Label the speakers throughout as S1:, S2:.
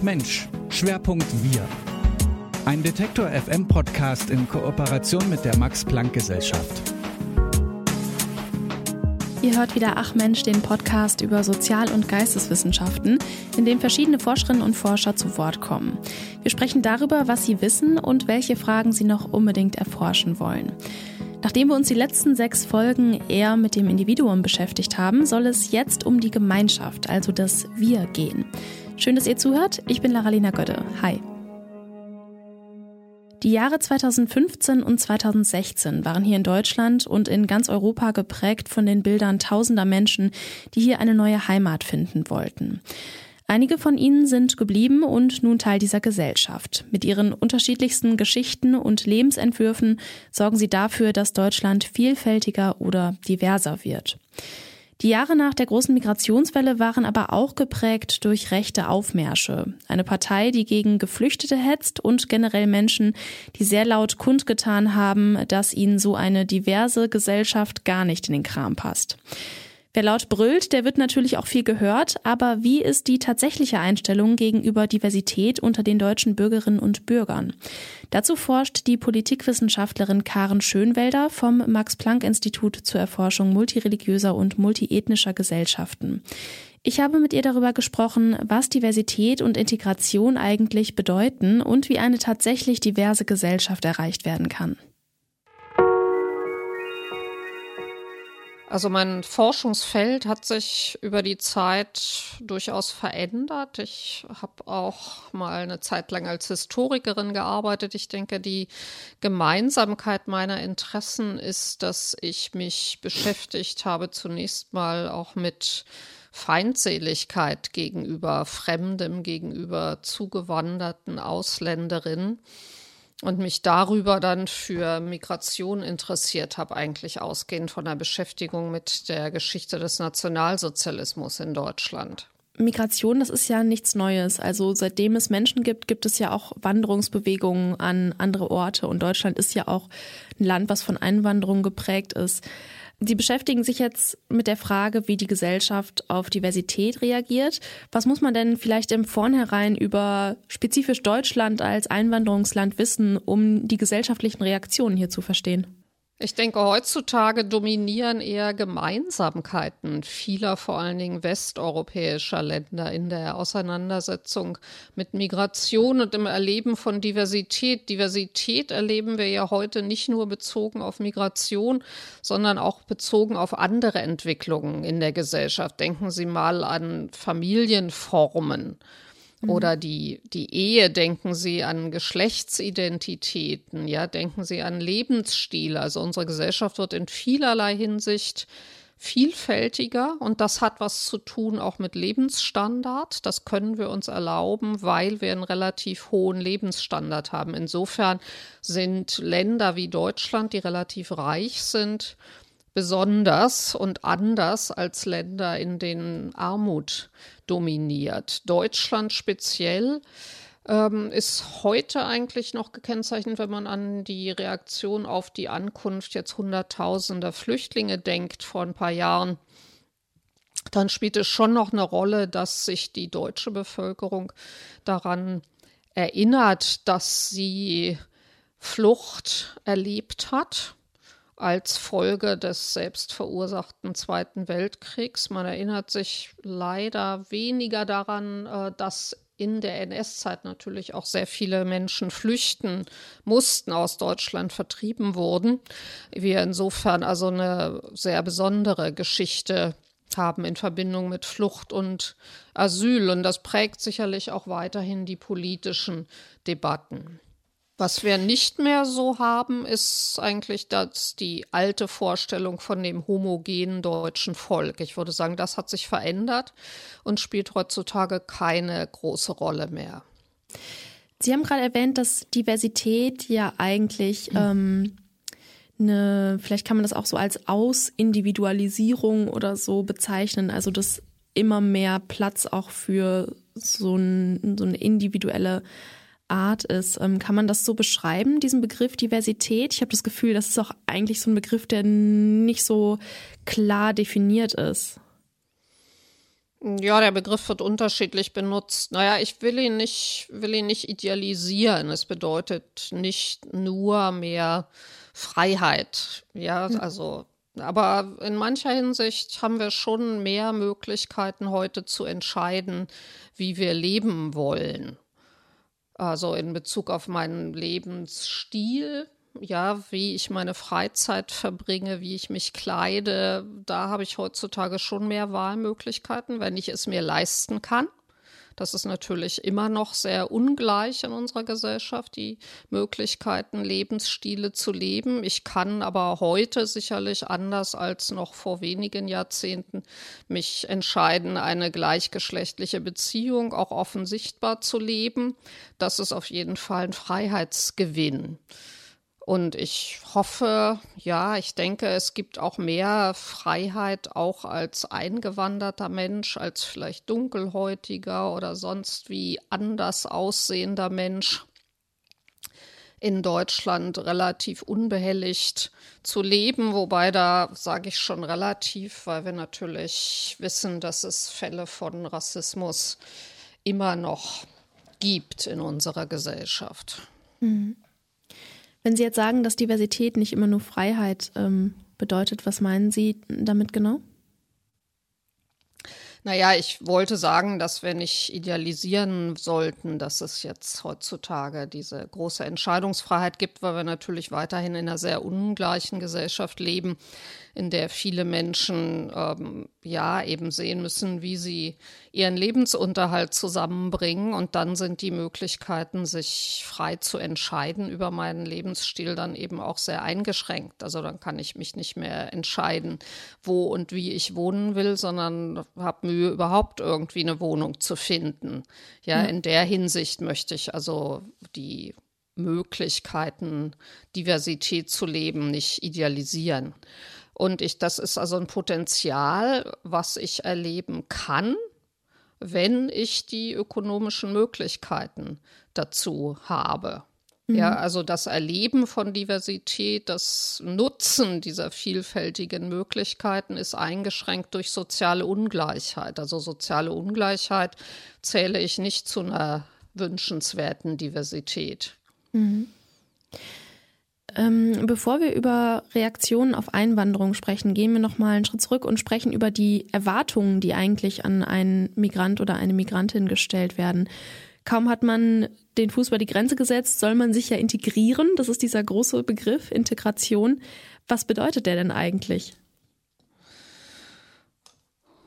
S1: Ach Mensch, Schwerpunkt Wir. Ein Detektor FM Podcast in Kooperation mit der Max Planck Gesellschaft.
S2: Ihr hört wieder Ach Mensch, den Podcast über Sozial- und Geisteswissenschaften, in dem verschiedene Forscherinnen und Forscher zu Wort kommen. Wir sprechen darüber, was sie wissen und welche Fragen sie noch unbedingt erforschen wollen. Nachdem wir uns die letzten sechs Folgen eher mit dem Individuum beschäftigt haben, soll es jetzt um die Gemeinschaft, also das Wir gehen. Schön, dass ihr zuhört. Ich bin Laralina Götte. Hi. Die Jahre 2015 und 2016 waren hier in Deutschland und in ganz Europa geprägt von den Bildern tausender Menschen, die hier eine neue Heimat finden wollten. Einige von ihnen sind geblieben und nun Teil dieser Gesellschaft. Mit ihren unterschiedlichsten Geschichten und Lebensentwürfen sorgen sie dafür, dass Deutschland vielfältiger oder diverser wird. Die Jahre nach der großen Migrationswelle waren aber auch geprägt durch rechte Aufmärsche. Eine Partei, die gegen Geflüchtete hetzt und generell Menschen, die sehr laut kundgetan haben, dass ihnen so eine diverse Gesellschaft gar nicht in den Kram passt. Wer laut brüllt, der wird natürlich auch viel gehört, aber wie ist die tatsächliche Einstellung gegenüber Diversität unter den deutschen Bürgerinnen und Bürgern? Dazu forscht die Politikwissenschaftlerin Karen Schönwelder vom Max-Planck-Institut zur Erforschung multireligiöser und multiethnischer Gesellschaften. Ich habe mit ihr darüber gesprochen, was Diversität und Integration eigentlich bedeuten und wie eine tatsächlich diverse Gesellschaft erreicht werden kann.
S3: Also mein Forschungsfeld hat sich über die Zeit durchaus verändert. Ich habe auch mal eine Zeit lang als Historikerin gearbeitet. Ich denke, die Gemeinsamkeit meiner Interessen ist, dass ich mich beschäftigt habe zunächst mal auch mit Feindseligkeit gegenüber Fremdem, gegenüber zugewanderten Ausländerinnen und mich darüber dann für Migration interessiert habe, eigentlich ausgehend von der Beschäftigung mit der Geschichte des Nationalsozialismus in Deutschland.
S2: Migration, das ist ja nichts Neues. Also seitdem es Menschen gibt, gibt es ja auch Wanderungsbewegungen an andere Orte. Und Deutschland ist ja auch ein Land, was von Einwanderung geprägt ist. Sie beschäftigen sich jetzt mit der Frage, wie die Gesellschaft auf Diversität reagiert. Was muss man denn vielleicht im Vornherein über spezifisch Deutschland als Einwanderungsland wissen, um die gesellschaftlichen Reaktionen hier zu verstehen?
S3: Ich denke, heutzutage dominieren eher Gemeinsamkeiten vieler, vor allen Dingen westeuropäischer Länder in der Auseinandersetzung mit Migration und im Erleben von Diversität. Diversität erleben wir ja heute nicht nur bezogen auf Migration, sondern auch bezogen auf andere Entwicklungen in der Gesellschaft. Denken Sie mal an Familienformen Mhm. Oder die, die Ehe, denken Sie an Geschlechtsidentitäten, ja, denken Sie an Lebensstile. Also unsere Gesellschaft wird in vielerlei Hinsicht vielfältiger und das hat was zu tun auch mit Lebensstandard. Das können wir uns erlauben, weil wir einen relativ hohen Lebensstandard haben. Insofern sind Länder wie Deutschland, die relativ reich sind, besonders und anders als Länder, in denen Armut dominiert. Deutschland speziell ähm, ist heute eigentlich noch gekennzeichnet, wenn man an die Reaktion auf die Ankunft jetzt Hunderttausender Flüchtlinge denkt vor ein paar Jahren. Dann spielt es schon noch eine Rolle, dass sich die deutsche Bevölkerung daran erinnert, dass sie Flucht erlebt hat als Folge des selbstverursachten Zweiten Weltkriegs. Man erinnert sich leider weniger daran, äh, dass in der NS-Zeit natürlich auch sehr viele Menschen flüchten mussten, aus Deutschland vertrieben wurden. Wir insofern also eine sehr besondere Geschichte haben in Verbindung mit Flucht und Asyl. Und das prägt sicherlich auch weiterhin die politischen Debatten. Was wir nicht mehr so haben, ist eigentlich dass die alte Vorstellung von dem homogenen deutschen Volk. Ich würde sagen, das hat sich verändert und spielt heutzutage keine große Rolle mehr.
S2: Sie haben gerade erwähnt, dass Diversität ja eigentlich ähm, eine, vielleicht kann man das auch so als Ausindividualisierung oder so bezeichnen, also dass immer mehr Platz auch für so, ein, so eine individuelle Art ist. Ähm, kann man das so beschreiben, diesen Begriff Diversität? Ich habe das Gefühl, das ist auch eigentlich so ein Begriff, der nicht so klar definiert ist.
S3: Ja, der Begriff wird unterschiedlich benutzt. Naja, ich will ihn nicht, will ihn nicht idealisieren. Es bedeutet nicht nur mehr Freiheit. Ja, hm. also, aber in mancher Hinsicht haben wir schon mehr Möglichkeiten heute zu entscheiden, wie wir leben wollen. Also in Bezug auf meinen Lebensstil, ja, wie ich meine Freizeit verbringe, wie ich mich kleide, da habe ich heutzutage schon mehr Wahlmöglichkeiten, wenn ich es mir leisten kann. Das ist natürlich immer noch sehr ungleich in unserer Gesellschaft, die Möglichkeiten, Lebensstile zu leben. Ich kann aber heute sicherlich anders als noch vor wenigen Jahrzehnten mich entscheiden, eine gleichgeschlechtliche Beziehung auch offen sichtbar zu leben. Das ist auf jeden Fall ein Freiheitsgewinn. Und ich hoffe, ja, ich denke, es gibt auch mehr Freiheit auch als eingewanderter Mensch, als vielleicht dunkelhäutiger oder sonst wie anders aussehender Mensch in Deutschland relativ unbehelligt zu leben, wobei da sage ich schon relativ, weil wir natürlich wissen, dass es Fälle von Rassismus immer noch gibt in unserer Gesellschaft.
S2: Mhm. Wenn Sie jetzt sagen, dass Diversität nicht immer nur Freiheit ähm, bedeutet, was meinen Sie damit genau?
S3: Naja, ich wollte sagen, dass wir nicht idealisieren sollten, dass es jetzt heutzutage diese große Entscheidungsfreiheit gibt, weil wir natürlich weiterhin in einer sehr ungleichen Gesellschaft leben, in der viele Menschen ähm, ja eben sehen müssen, wie sie ihren Lebensunterhalt zusammenbringen. Und dann sind die Möglichkeiten, sich frei zu entscheiden über meinen Lebensstil, dann eben auch sehr eingeschränkt. Also dann kann ich mich nicht mehr entscheiden, wo und wie ich wohnen will, sondern habe Mühe, überhaupt irgendwie eine Wohnung zu finden. Ja, ja, in der Hinsicht möchte ich also die Möglichkeiten, Diversität zu leben, nicht idealisieren. Und ich, das ist also ein Potenzial, was ich erleben kann, wenn ich die ökonomischen Möglichkeiten dazu habe. Mhm. Ja, also das Erleben von Diversität, das Nutzen dieser vielfältigen Möglichkeiten ist eingeschränkt durch soziale Ungleichheit. Also soziale Ungleichheit zähle ich nicht zu einer wünschenswerten Diversität. Mhm.
S2: Ähm, bevor wir über Reaktionen auf Einwanderung sprechen, gehen wir noch mal einen Schritt zurück und sprechen über die Erwartungen, die eigentlich an einen Migrant oder eine Migrantin gestellt werden. Kaum hat man den Fuß über die Grenze gesetzt, soll man sich ja integrieren. Das ist dieser große Begriff Integration. Was bedeutet der denn eigentlich?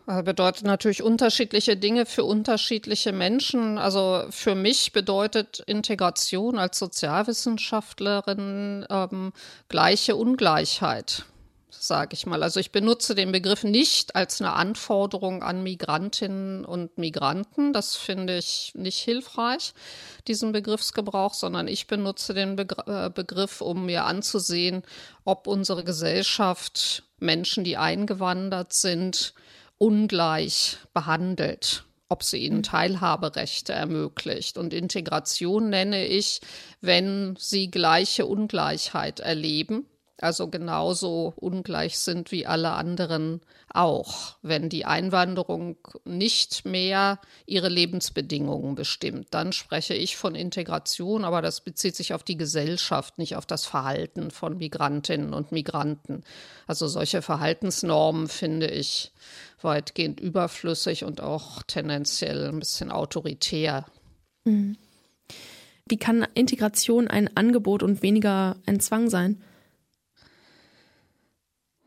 S3: Bedeutet natürlich unterschiedliche Dinge für unterschiedliche Menschen. Also für mich bedeutet Integration als Sozialwissenschaftlerin ähm, gleiche Ungleichheit, sage ich mal. Also ich benutze den Begriff nicht als eine Anforderung an Migrantinnen und Migranten. Das finde ich nicht hilfreich, diesen Begriffsgebrauch, sondern ich benutze den Begr äh, Begriff, um mir anzusehen, ob unsere Gesellschaft Menschen, die eingewandert sind, ungleich behandelt, ob sie ihnen. Teilhaberechte ermöglicht. Und Integration nenne ich, wenn sie gleiche Ungleichheit erleben, also genauso ungleich sind wie alle anderen auch, wenn die Einwanderung nicht mehr ihre Lebensbedingungen bestimmt. Dann spreche ich von Integration, aber das bezieht sich auf die Gesellschaft, nicht auf das Verhalten von Migrantinnen und Migranten. Also solche Verhaltensnormen finde ich weitgehend überflüssig und auch tendenziell ein bisschen autoritär.
S2: Mhm. Wie kann Integration ein Angebot und weniger ein Zwang sein?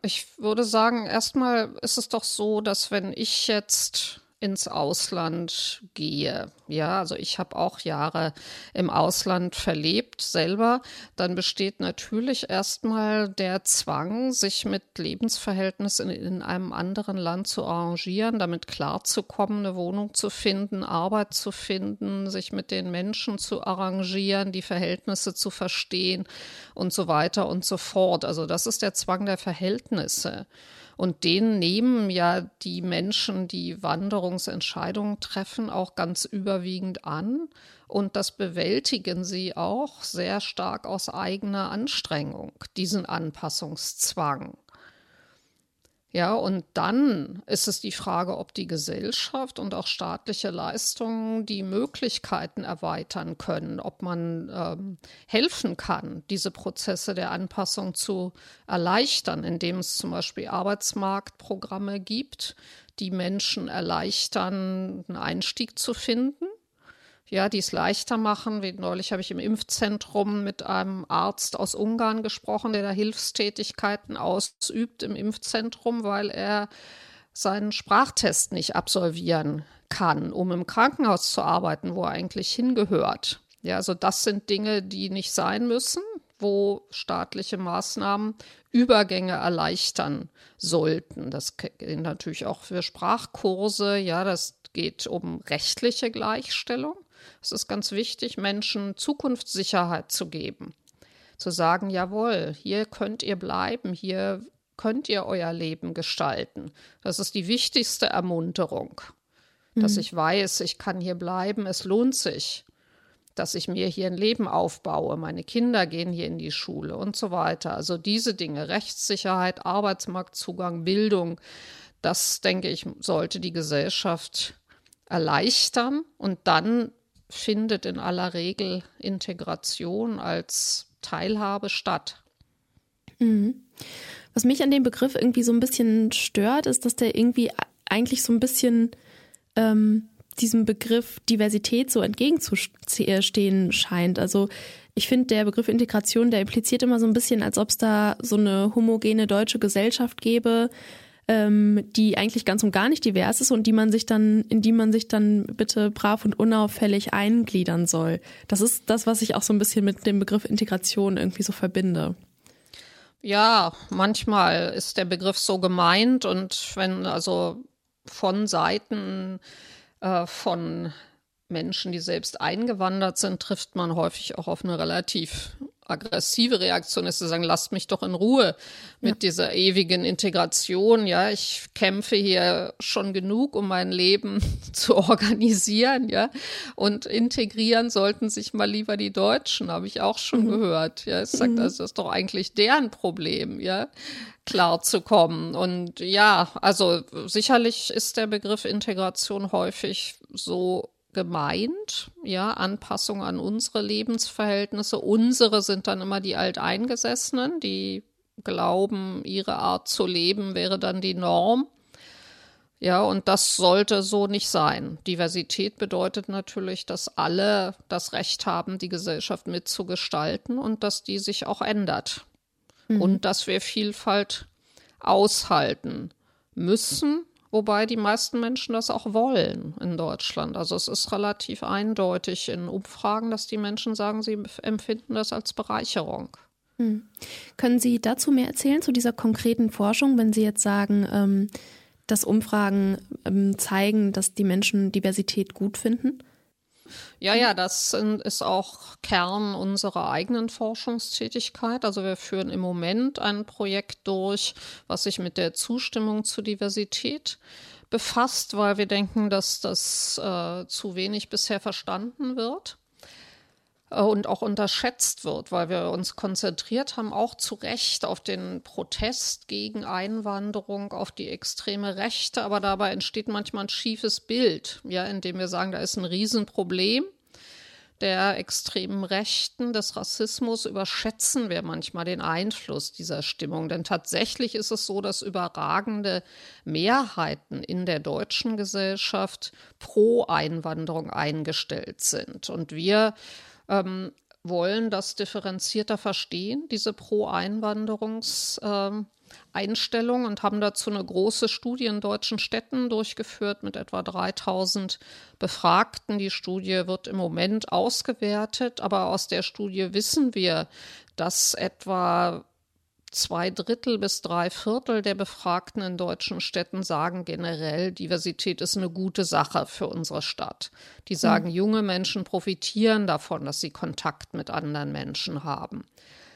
S3: Ich würde sagen, erstmal ist es doch so, dass wenn ich jetzt ins Ausland gehe. Ja, also ich habe auch Jahre im Ausland verlebt selber. Dann besteht natürlich erstmal der Zwang, sich mit Lebensverhältnissen in, in einem anderen Land zu arrangieren, damit klarzukommen, eine Wohnung zu finden, Arbeit zu finden, sich mit den Menschen zu arrangieren, die Verhältnisse zu verstehen und so weiter und so fort. Also das ist der Zwang der Verhältnisse. Und den nehmen ja die Menschen, die Wanderungsentscheidungen treffen, auch ganz überwiegend an. Und das bewältigen sie auch sehr stark aus eigener Anstrengung, diesen Anpassungszwang. Ja, und dann ist es die Frage, ob die Gesellschaft und auch staatliche Leistungen die Möglichkeiten erweitern können, ob man ähm, helfen kann, diese Prozesse der Anpassung zu erleichtern, indem es zum Beispiel Arbeitsmarktprogramme gibt, die Menschen erleichtern, einen Einstieg zu finden ja, die es leichter machen. Wie neulich habe ich im Impfzentrum mit einem Arzt aus Ungarn gesprochen, der da Hilfstätigkeiten ausübt im Impfzentrum, weil er seinen Sprachtest nicht absolvieren kann, um im Krankenhaus zu arbeiten, wo er eigentlich hingehört. Ja, also das sind Dinge, die nicht sein müssen, wo staatliche Maßnahmen Übergänge erleichtern sollten. Das gilt natürlich auch für Sprachkurse. Ja, das geht um rechtliche Gleichstellung. Es ist ganz wichtig, Menschen Zukunftssicherheit zu geben. Zu sagen, jawohl, hier könnt ihr bleiben, hier könnt ihr euer Leben gestalten. Das ist die wichtigste Ermunterung, mhm. dass ich weiß, ich kann hier bleiben, es lohnt sich, dass ich mir hier ein Leben aufbaue, meine Kinder gehen hier in die Schule und so weiter. Also diese Dinge, Rechtssicherheit, Arbeitsmarktzugang, Bildung, das denke ich, sollte die Gesellschaft erleichtern und dann findet in aller Regel Integration als Teilhabe statt.
S2: Mhm. Was mich an dem Begriff irgendwie so ein bisschen stört, ist, dass der irgendwie eigentlich so ein bisschen ähm, diesem Begriff Diversität so entgegenzustehen scheint. Also ich finde, der Begriff Integration, der impliziert immer so ein bisschen, als ob es da so eine homogene deutsche Gesellschaft gäbe, ähm, die eigentlich ganz und gar nicht divers ist und die man sich dann, in die man sich dann bitte brav und unauffällig eingliedern soll. Das ist das, was ich auch so ein bisschen mit dem Begriff Integration irgendwie so verbinde.
S3: Ja, manchmal ist der Begriff so gemeint und wenn also von Seiten äh, von Menschen, die selbst eingewandert sind, trifft man häufig auch auf eine relativ aggressive Reaktion ist zu sagen, lasst mich doch in Ruhe mit ja. dieser ewigen Integration. Ja, ich kämpfe hier schon genug, um mein Leben zu organisieren. Ja, und integrieren sollten sich mal lieber die Deutschen, habe ich auch schon mhm. gehört. Ja, es sagt, mhm. also das ist doch eigentlich deren Problem. Ja, klar zu kommen. Und ja, also sicherlich ist der Begriff Integration häufig so gemeint, ja, Anpassung an unsere Lebensverhältnisse. Unsere sind dann immer die Alteingesessenen, die glauben, ihre Art zu leben wäre dann die Norm. Ja, und das sollte so nicht sein. Diversität bedeutet natürlich, dass alle das Recht haben, die Gesellschaft mitzugestalten und dass die sich auch ändert. Mhm. Und dass wir Vielfalt aushalten müssen Wobei die meisten Menschen das auch wollen in Deutschland. Also es ist relativ eindeutig in Umfragen, dass die Menschen sagen, sie empfinden das als Bereicherung.
S2: Hm. Können Sie dazu mehr erzählen, zu dieser konkreten Forschung, wenn Sie jetzt sagen, ähm, dass Umfragen ähm, zeigen, dass die Menschen Diversität gut finden?
S3: Ja, ja, das ist auch Kern unserer eigenen Forschungstätigkeit. Also wir führen im Moment ein Projekt durch, was sich mit der Zustimmung zu Diversität befasst, weil wir denken, dass das äh, zu wenig bisher verstanden wird. Äh, und auch unterschätzt wird, weil wir uns konzentriert haben, auch zu Recht auf den Protest gegen Einwanderung, auf die extreme Rechte, aber dabei entsteht manchmal ein schiefes Bild, ja, indem wir sagen, da ist ein Riesenproblem der extremen Rechten, des Rassismus überschätzen wir manchmal den Einfluss dieser Stimmung. Denn tatsächlich ist es so, dass überragende Mehrheiten in der deutschen Gesellschaft pro Einwanderung eingestellt sind. Und wir ähm, wollen das differenzierter verstehen, diese Pro-Einwanderungs- Einstellung und haben dazu eine große Studie in deutschen Städten durchgeführt mit etwa 3000 Befragten. Die Studie wird im Moment ausgewertet, aber aus der Studie wissen wir, dass etwa zwei Drittel bis drei Viertel der Befragten in deutschen Städten sagen generell, Diversität ist eine gute Sache für unsere Stadt. Die sagen, mhm. junge Menschen profitieren davon, dass sie Kontakt mit anderen Menschen haben.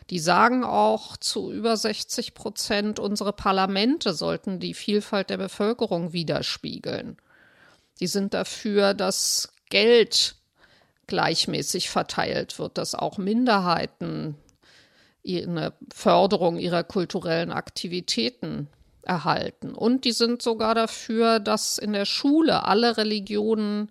S3: Die sagen auch zu über 60 Prozent, unsere Parlamente sollten die Vielfalt der Bevölkerung widerspiegeln. Die sind dafür, dass Geld gleichmäßig verteilt wird, dass auch Minderheiten eine Förderung ihrer kulturellen Aktivitäten erhalten. Und die sind sogar dafür, dass in der Schule alle Religionen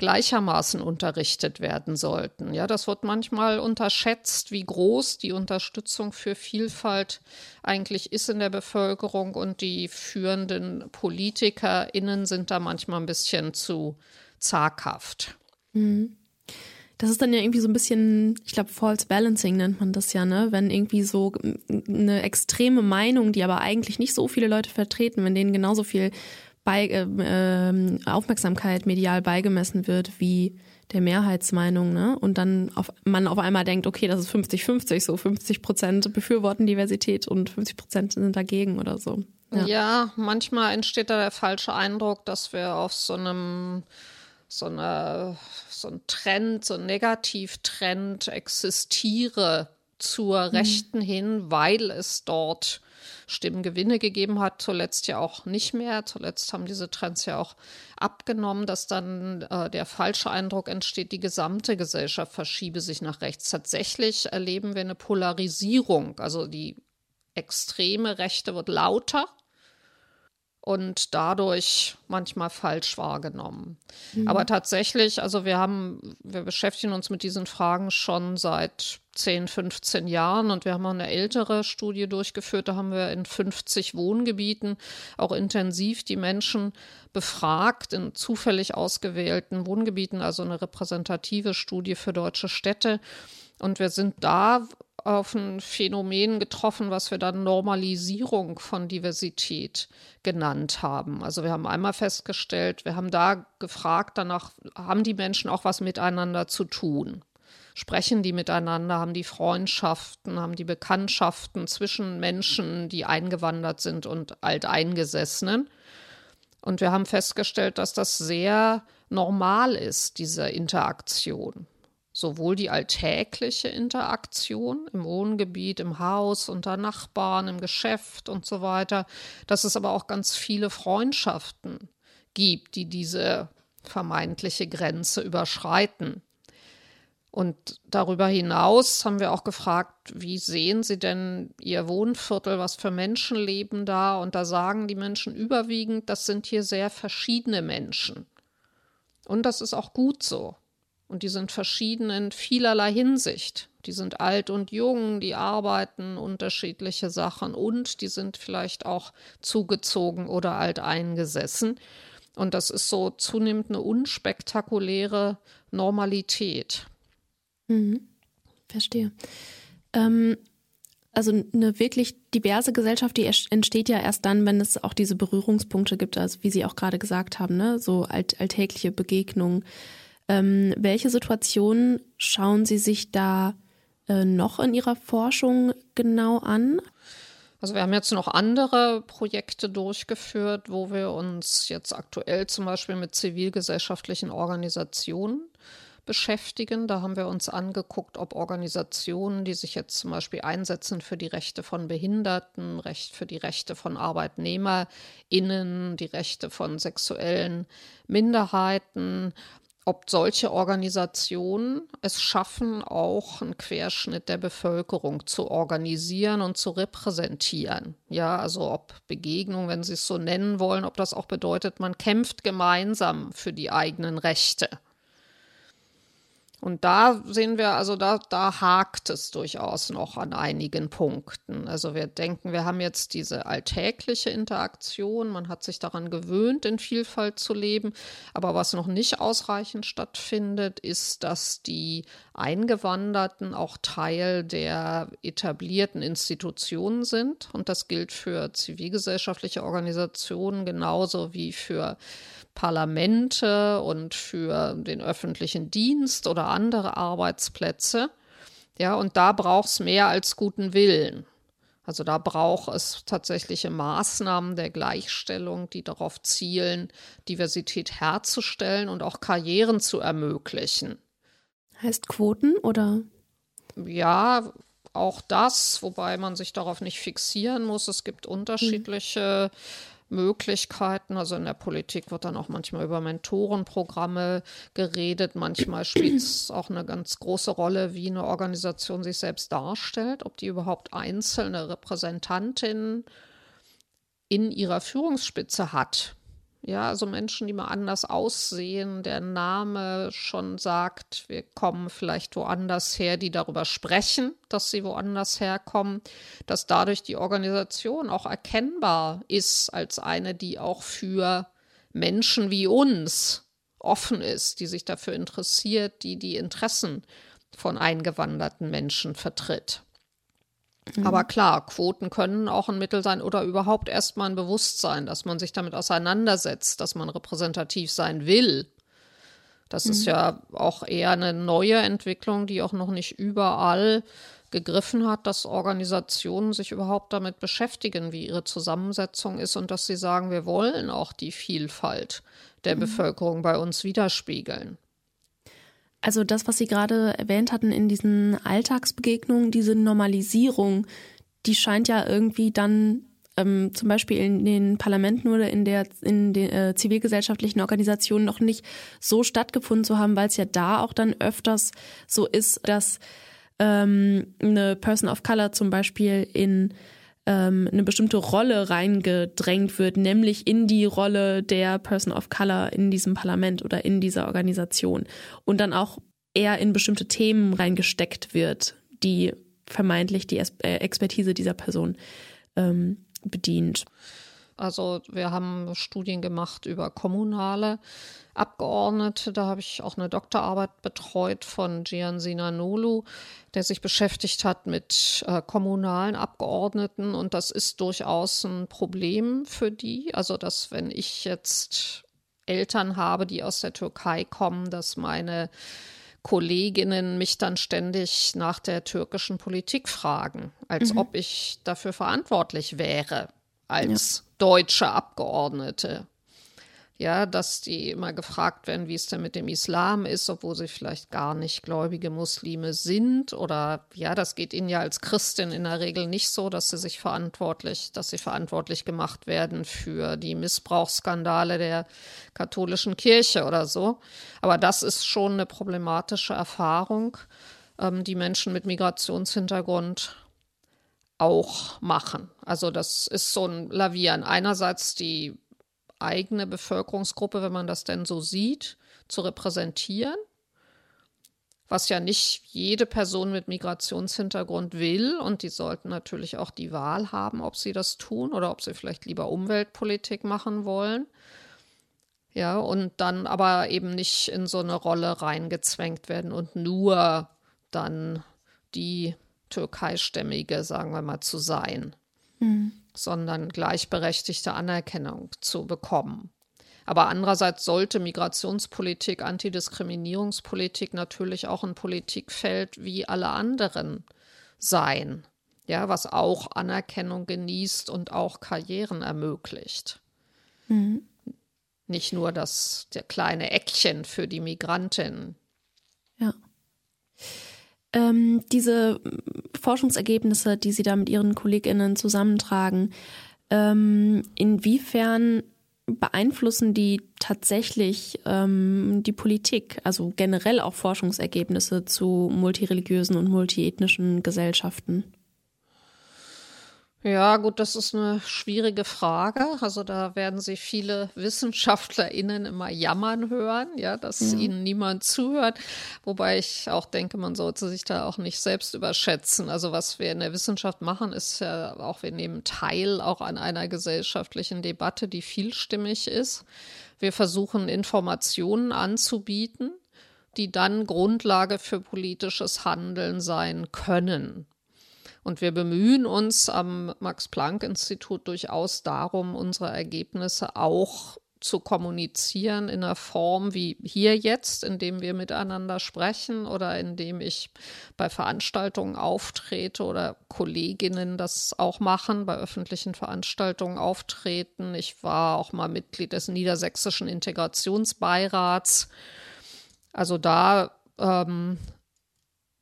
S3: gleichermaßen unterrichtet werden sollten. Ja, das wird manchmal unterschätzt, wie groß die Unterstützung für Vielfalt eigentlich ist in der Bevölkerung und die führenden PolitikerInnen sind da manchmal ein bisschen zu zaghaft.
S2: Mhm. Das ist dann ja irgendwie so ein bisschen, ich glaube, False Balancing nennt man das ja, ne? Wenn irgendwie so eine extreme Meinung, die aber eigentlich nicht so viele Leute vertreten, wenn denen genauso viel bei, äh, äh, Aufmerksamkeit medial beigemessen wird wie der Mehrheitsmeinung, ne? Und dann auf, man auf einmal denkt, okay, das ist 50-50, so 50 Prozent befürworten Diversität und 50 Prozent sind dagegen oder so.
S3: Ja. ja, manchmal entsteht da der falsche Eindruck, dass wir auf so einem so, eine, so ein Trend, so ein Negativtrend existiere zur mhm. Rechten hin, weil es dort Stimmengewinne gegeben hat, zuletzt ja auch nicht mehr. Zuletzt haben diese Trends ja auch abgenommen, dass dann äh, der falsche Eindruck entsteht, die gesamte Gesellschaft verschiebe sich nach rechts. Tatsächlich erleben wir eine Polarisierung, also die extreme Rechte wird lauter und dadurch manchmal falsch wahrgenommen. Mhm. Aber tatsächlich, also wir haben, wir beschäftigen uns mit diesen Fragen schon seit 10, 15 Jahren und wir haben auch eine ältere Studie durchgeführt, da haben wir in 50 Wohngebieten auch intensiv die Menschen befragt in zufällig ausgewählten Wohngebieten, also eine repräsentative Studie für deutsche Städte. Und wir sind da auf ein Phänomen getroffen, was wir dann Normalisierung von Diversität genannt haben. Also wir haben einmal festgestellt, wir haben da gefragt, danach haben die Menschen auch was miteinander zu tun. Sprechen die miteinander, haben die Freundschaften, haben die Bekanntschaften zwischen Menschen, die eingewandert sind und Alteingesessenen. Und wir haben festgestellt, dass das sehr normal ist, diese Interaktion sowohl die alltägliche Interaktion im Wohngebiet, im Haus, unter Nachbarn, im Geschäft und so weiter, dass es aber auch ganz viele Freundschaften gibt, die diese vermeintliche Grenze überschreiten. Und darüber hinaus haben wir auch gefragt, wie sehen Sie denn Ihr Wohnviertel, was für Menschen leben da? Und da sagen die Menschen überwiegend, das sind hier sehr verschiedene Menschen. Und das ist auch gut so. Und die sind verschieden in vielerlei Hinsicht. Die sind alt und jung, die arbeiten unterschiedliche Sachen und die sind vielleicht auch zugezogen oder alt eingesessen. Und das ist so zunehmend eine unspektakuläre Normalität.
S2: Mhm. Verstehe. Ähm, also eine wirklich diverse Gesellschaft, die entsteht ja erst dann, wenn es auch diese Berührungspunkte gibt, also wie Sie auch gerade gesagt haben, ne? so alt, alltägliche Begegnungen. Ähm, welche Situationen schauen Sie sich da äh, noch in Ihrer Forschung genau an?
S3: Also wir haben jetzt noch andere Projekte durchgeführt, wo wir uns jetzt aktuell zum Beispiel mit zivilgesellschaftlichen Organisationen beschäftigen. Da haben wir uns angeguckt, ob Organisationen, die sich jetzt zum Beispiel einsetzen für die Rechte von Behinderten, Recht für die Rechte von ArbeitnehmerInnen, die Rechte von sexuellen Minderheiten, ob solche Organisationen es schaffen, auch einen Querschnitt der Bevölkerung zu organisieren und zu repräsentieren. Ja, also ob Begegnung, wenn Sie es so nennen wollen, ob das auch bedeutet, man kämpft gemeinsam für die eigenen Rechte. Und da sehen wir, also da, da hakt es durchaus noch an einigen Punkten. Also wir denken, wir haben jetzt diese alltägliche Interaktion, man hat sich daran gewöhnt, in Vielfalt zu leben. Aber was noch nicht ausreichend stattfindet, ist, dass die Eingewanderten auch Teil der etablierten Institutionen sind. Und das gilt für zivilgesellschaftliche Organisationen genauso wie für Parlamente und für den öffentlichen Dienst oder andere Arbeitsplätze. Ja, und da braucht es mehr als guten Willen. Also da braucht es tatsächliche Maßnahmen der Gleichstellung, die darauf zielen, Diversität herzustellen und auch Karrieren zu ermöglichen.
S2: Heißt Quoten oder?
S3: Ja, auch das, wobei man sich darauf nicht fixieren muss. Es gibt unterschiedliche Möglichkeiten. Also in der Politik wird dann auch manchmal über Mentorenprogramme geredet. Manchmal spielt es auch eine ganz große Rolle, wie eine Organisation sich selbst darstellt, ob die überhaupt einzelne Repräsentantinnen in ihrer Führungsspitze hat. Ja, also Menschen, die mal anders aussehen, der Name schon sagt, wir kommen vielleicht woanders her, die darüber sprechen, dass sie woanders herkommen, dass dadurch die Organisation auch erkennbar ist als eine, die auch für Menschen wie uns offen ist, die sich dafür interessiert, die die Interessen von eingewanderten Menschen vertritt. Mhm. Aber klar, Quoten können auch ein Mittel sein oder überhaupt erstmal ein Bewusstsein, dass man sich damit auseinandersetzt, dass man repräsentativ sein will. Das mhm. ist ja auch eher eine neue Entwicklung, die auch noch nicht überall gegriffen hat, dass Organisationen sich überhaupt damit beschäftigen, wie ihre Zusammensetzung ist und dass sie sagen, wir wollen auch die Vielfalt der mhm. Bevölkerung bei uns widerspiegeln.
S2: Also das, was Sie gerade erwähnt hatten in diesen Alltagsbegegnungen, diese Normalisierung, die scheint ja irgendwie dann ähm, zum Beispiel in den Parlamenten oder in der in den äh, zivilgesellschaftlichen Organisationen noch nicht so stattgefunden zu haben, weil es ja da auch dann öfters so ist, dass ähm, eine Person of Color zum Beispiel in ähm, eine bestimmte Rolle reingedrängt wird, nämlich in die Rolle der Person of Color in diesem Parlament oder in dieser Organisation und dann auch eher in bestimmte Themen reingesteckt wird, die vermeintlich die äh, Expertise dieser Person ähm, bedient.
S3: Also wir haben Studien gemacht über kommunale Abgeordnete. Da habe ich auch eine Doktorarbeit betreut von Gian Sinanolu, der sich beschäftigt hat mit äh, kommunalen Abgeordneten. Und das ist durchaus ein Problem für die. Also, dass wenn ich jetzt Eltern habe, die aus der Türkei kommen, dass meine Kolleginnen mich dann ständig nach der türkischen Politik fragen, als mhm. ob ich dafür verantwortlich wäre als ja. deutsche Abgeordnete. Ja, dass die immer gefragt werden, wie es denn mit dem Islam ist, obwohl sie vielleicht gar nicht gläubige Muslime sind. Oder ja, das geht ihnen ja als Christin in der Regel nicht so, dass sie sich verantwortlich, dass sie verantwortlich gemacht werden für die Missbrauchsskandale der katholischen Kirche oder so. Aber das ist schon eine problematische Erfahrung, ähm, die Menschen mit Migrationshintergrund auch machen. Also das ist so ein Lavieren. Einerseits die eigene Bevölkerungsgruppe, wenn man das denn so sieht, zu repräsentieren, was ja nicht jede Person mit Migrationshintergrund will. Und die sollten natürlich auch die Wahl haben, ob sie das tun oder ob sie vielleicht lieber Umweltpolitik machen wollen. Ja, und dann aber eben nicht in so eine Rolle reingezwängt werden und nur dann die türkeistämmige, sagen wir mal, zu sein, mhm. Sondern gleichberechtigte Anerkennung zu bekommen. Aber andererseits sollte Migrationspolitik, Antidiskriminierungspolitik natürlich auch ein Politikfeld wie alle anderen sein, ja, was auch Anerkennung genießt und auch Karrieren ermöglicht. Mhm. Nicht nur das der kleine Eckchen für die Migrantin.
S2: Ja ähm, diese Forschungsergebnisse, die Sie da mit Ihren KollegInnen zusammentragen, ähm, inwiefern beeinflussen die tatsächlich ähm, die Politik, also generell auch Forschungsergebnisse zu multireligiösen und multiethnischen Gesellschaften?
S3: Ja, gut, das ist eine schwierige Frage. Also da werden Sie viele WissenschaftlerInnen immer jammern hören, ja, dass ja. ihnen niemand zuhört. Wobei ich auch denke, man sollte sich da auch nicht selbst überschätzen. Also was wir in der Wissenschaft machen, ist ja auch, wir nehmen teil auch an einer gesellschaftlichen Debatte, die vielstimmig ist. Wir versuchen Informationen anzubieten, die dann Grundlage für politisches Handeln sein können. Und wir bemühen uns am Max-Planck-Institut durchaus darum, unsere Ergebnisse auch zu kommunizieren in einer Form wie hier jetzt, indem wir miteinander sprechen oder indem ich bei Veranstaltungen auftrete oder Kolleginnen das auch machen, bei öffentlichen Veranstaltungen auftreten. Ich war auch mal Mitglied des Niedersächsischen Integrationsbeirats. Also da ähm,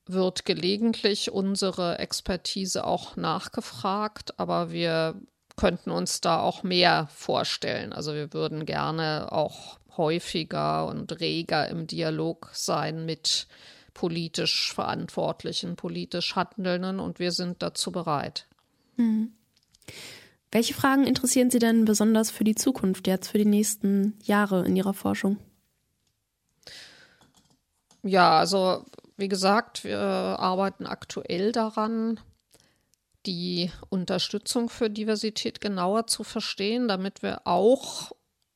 S3: wird gelegentlich unsere Expertise auch nachgefragt, aber wir könnten uns da auch mehr vorstellen. Also wir würden gerne auch häufiger und reger im Dialog sein mit politisch Verantwortlichen, politisch Handelnden und wir sind dazu bereit.
S2: Mhm. Welche Fragen interessieren Sie denn besonders für die Zukunft, jetzt für die nächsten Jahre in Ihrer Forschung?
S3: Ja, also wie gesagt, wir arbeiten aktuell daran, die Unterstützung für Diversität genauer zu verstehen, damit wir auch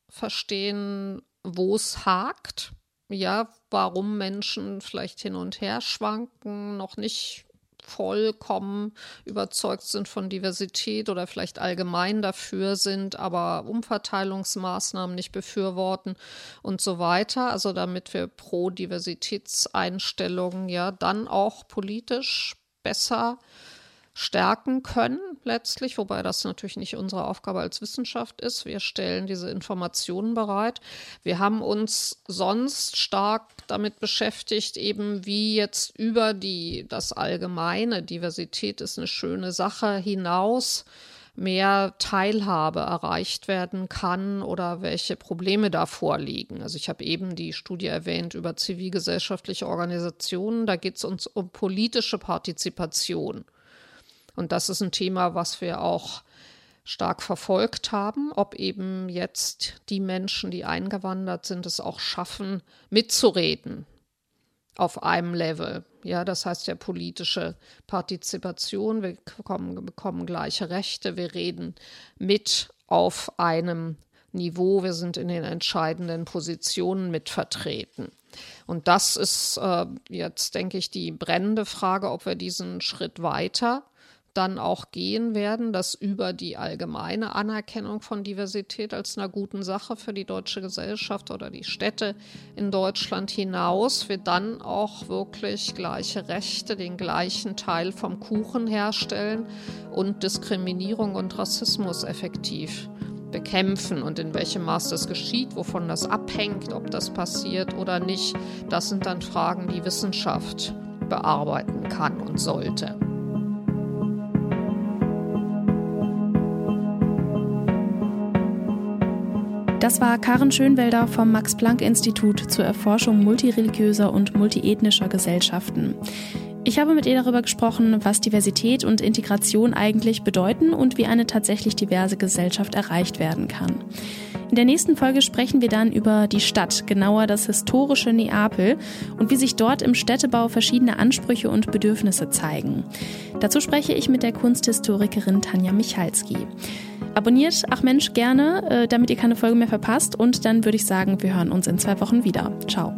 S3: verstehen, wo es hakt. Ja, warum Menschen vielleicht hin und her schwanken, noch nicht vollkommen überzeugt sind von Diversität oder vielleicht allgemein dafür sind, aber Umverteilungsmaßnahmen nicht befürworten und so weiter. Also damit wir pro Diversitätseinstellungen ja dann auch politisch besser stärken können letztlich, wobei das natürlich nicht unsere Aufgabe als Wissenschaft ist. Wir stellen diese Informationen bereit. Wir haben uns sonst stark damit beschäftigt, eben wie jetzt über die das allgemeine Diversität ist eine schöne Sache hinaus mehr Teilhabe erreicht werden kann oder welche Probleme da vorliegen. Also ich habe eben die Studie erwähnt über zivilgesellschaftliche Organisationen. Da geht es uns um politische Partizipation. Und das ist ein Thema, was wir auch stark verfolgt haben, ob eben jetzt die Menschen, die eingewandert sind, es auch schaffen, mitzureden auf einem Level. Ja, das heißt ja politische Partizipation. Wir bekommen, bekommen gleiche Rechte. Wir reden mit auf einem Niveau. Wir sind in den entscheidenden Positionen mitvertreten. Und das ist äh, jetzt, denke ich, die brennende Frage, ob wir diesen Schritt weiter dann auch gehen werden, dass über die allgemeine Anerkennung von Diversität als einer guten Sache für die deutsche Gesellschaft oder die Städte in Deutschland hinaus wir dann auch wirklich gleiche Rechte, den gleichen Teil vom Kuchen herstellen und Diskriminierung und Rassismus effektiv bekämpfen und in welchem Maß das geschieht, wovon das abhängt, ob das passiert oder nicht, das sind dann Fragen, die Wissenschaft bearbeiten kann und sollte.
S2: Das war Karen Schönwelder vom Max-Planck-Institut zur Erforschung multireligiöser und multiethnischer Gesellschaften. Ich habe mit ihr darüber gesprochen, was Diversität und Integration eigentlich bedeuten und wie eine tatsächlich diverse Gesellschaft erreicht werden kann. In der nächsten Folge sprechen wir dann über die Stadt, genauer das historische Neapel und wie sich dort im Städtebau verschiedene Ansprüche und Bedürfnisse zeigen. Dazu spreche ich mit der Kunsthistorikerin Tanja Michalski. Abonniert Ach Mensch gerne, äh, damit ihr keine Folge mehr verpasst. Und dann würde ich sagen, wir hören uns in zwei Wochen wieder. Ciao.